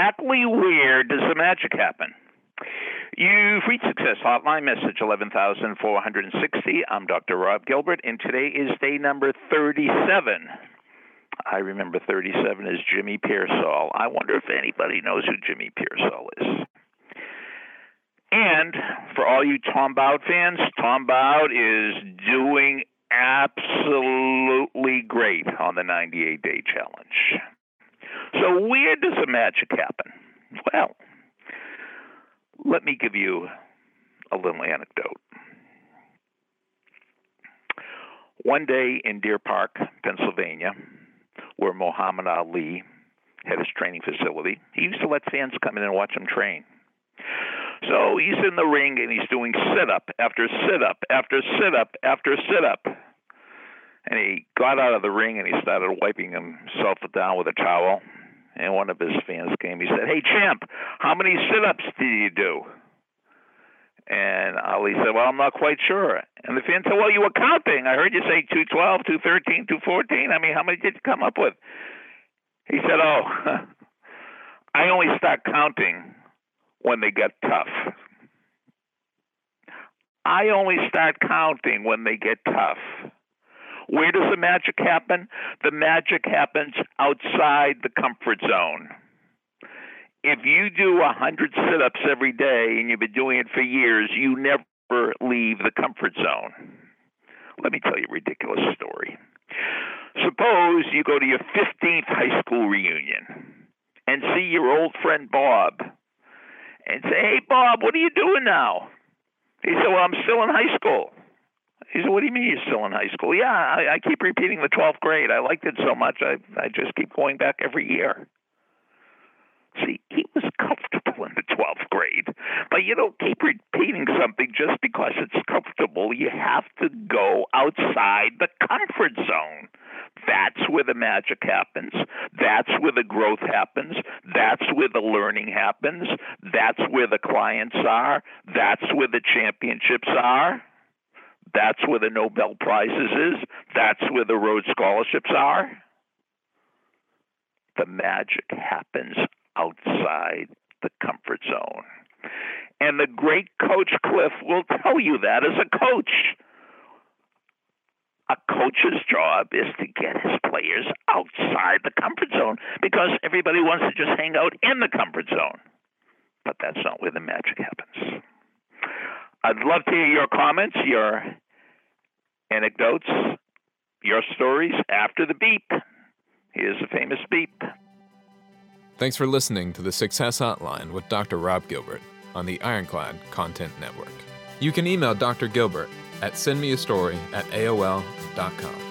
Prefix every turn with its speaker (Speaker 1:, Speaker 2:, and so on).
Speaker 1: exactly where does the magic happen? You've reached Success Hotline, message 11460. I'm Dr. Rob Gilbert, and today is day number 37. I remember 37 as Jimmy Piersall. I wonder if anybody knows who Jimmy Piersall is. And for all you Tom Bowd fans, Tom Bowd is doing absolutely great on the 98 day challenge. So, where does the magic happen? Well, let me give you a little anecdote. One day in Deer Park, Pennsylvania, where Muhammad Ali had his training facility, he used to let fans come in and watch him train. So he's in the ring and he's doing sit up after sit up after sit up after sit up. And he got out of the ring and he started wiping himself down with a towel. And one of his fans came. He said, Hey, champ, how many sit ups did you do? And Ali said, Well, I'm not quite sure. And the fan said, Well, you were counting. I heard you say 212, 213, 214. I mean, how many did you come up with? He said, Oh, I only start counting when they get tough. I only start counting when they get tough. Where does the magic happen? The magic happens outside the comfort zone. If you do 100 sit ups every day and you've been doing it for years, you never leave the comfort zone. Let me tell you a ridiculous story. Suppose you go to your 15th high school reunion and see your old friend Bob and say, Hey, Bob, what are you doing now? He said, Well, I'm still in high school. He said, What do you mean you're still in high school? Yeah, I, I keep repeating the 12th grade. I liked it so much, I, I just keep going back every year. See, he was comfortable in the 12th grade. But you don't keep repeating something just because it's comfortable. You have to go outside the comfort zone. That's where the magic happens. That's where the growth happens. That's where the learning happens. That's where the clients are. That's where the championships are. That's where the Nobel Prizes is. That's where the Rhodes Scholarships are. The magic happens outside the comfort zone. And the great coach Cliff will tell you that as a coach. A coach's job is to get his players outside the comfort zone because everybody wants to just hang out in the comfort zone. But that's not where the magic happens. I'd love to hear your comments, your anecdotes, your stories after the beep. Here's the famous beep.
Speaker 2: Thanks for listening to the Success Hotline with Dr. Rob Gilbert on the Ironclad Content Network. You can email Dr. Gilbert at sendmeastory at AOL.com.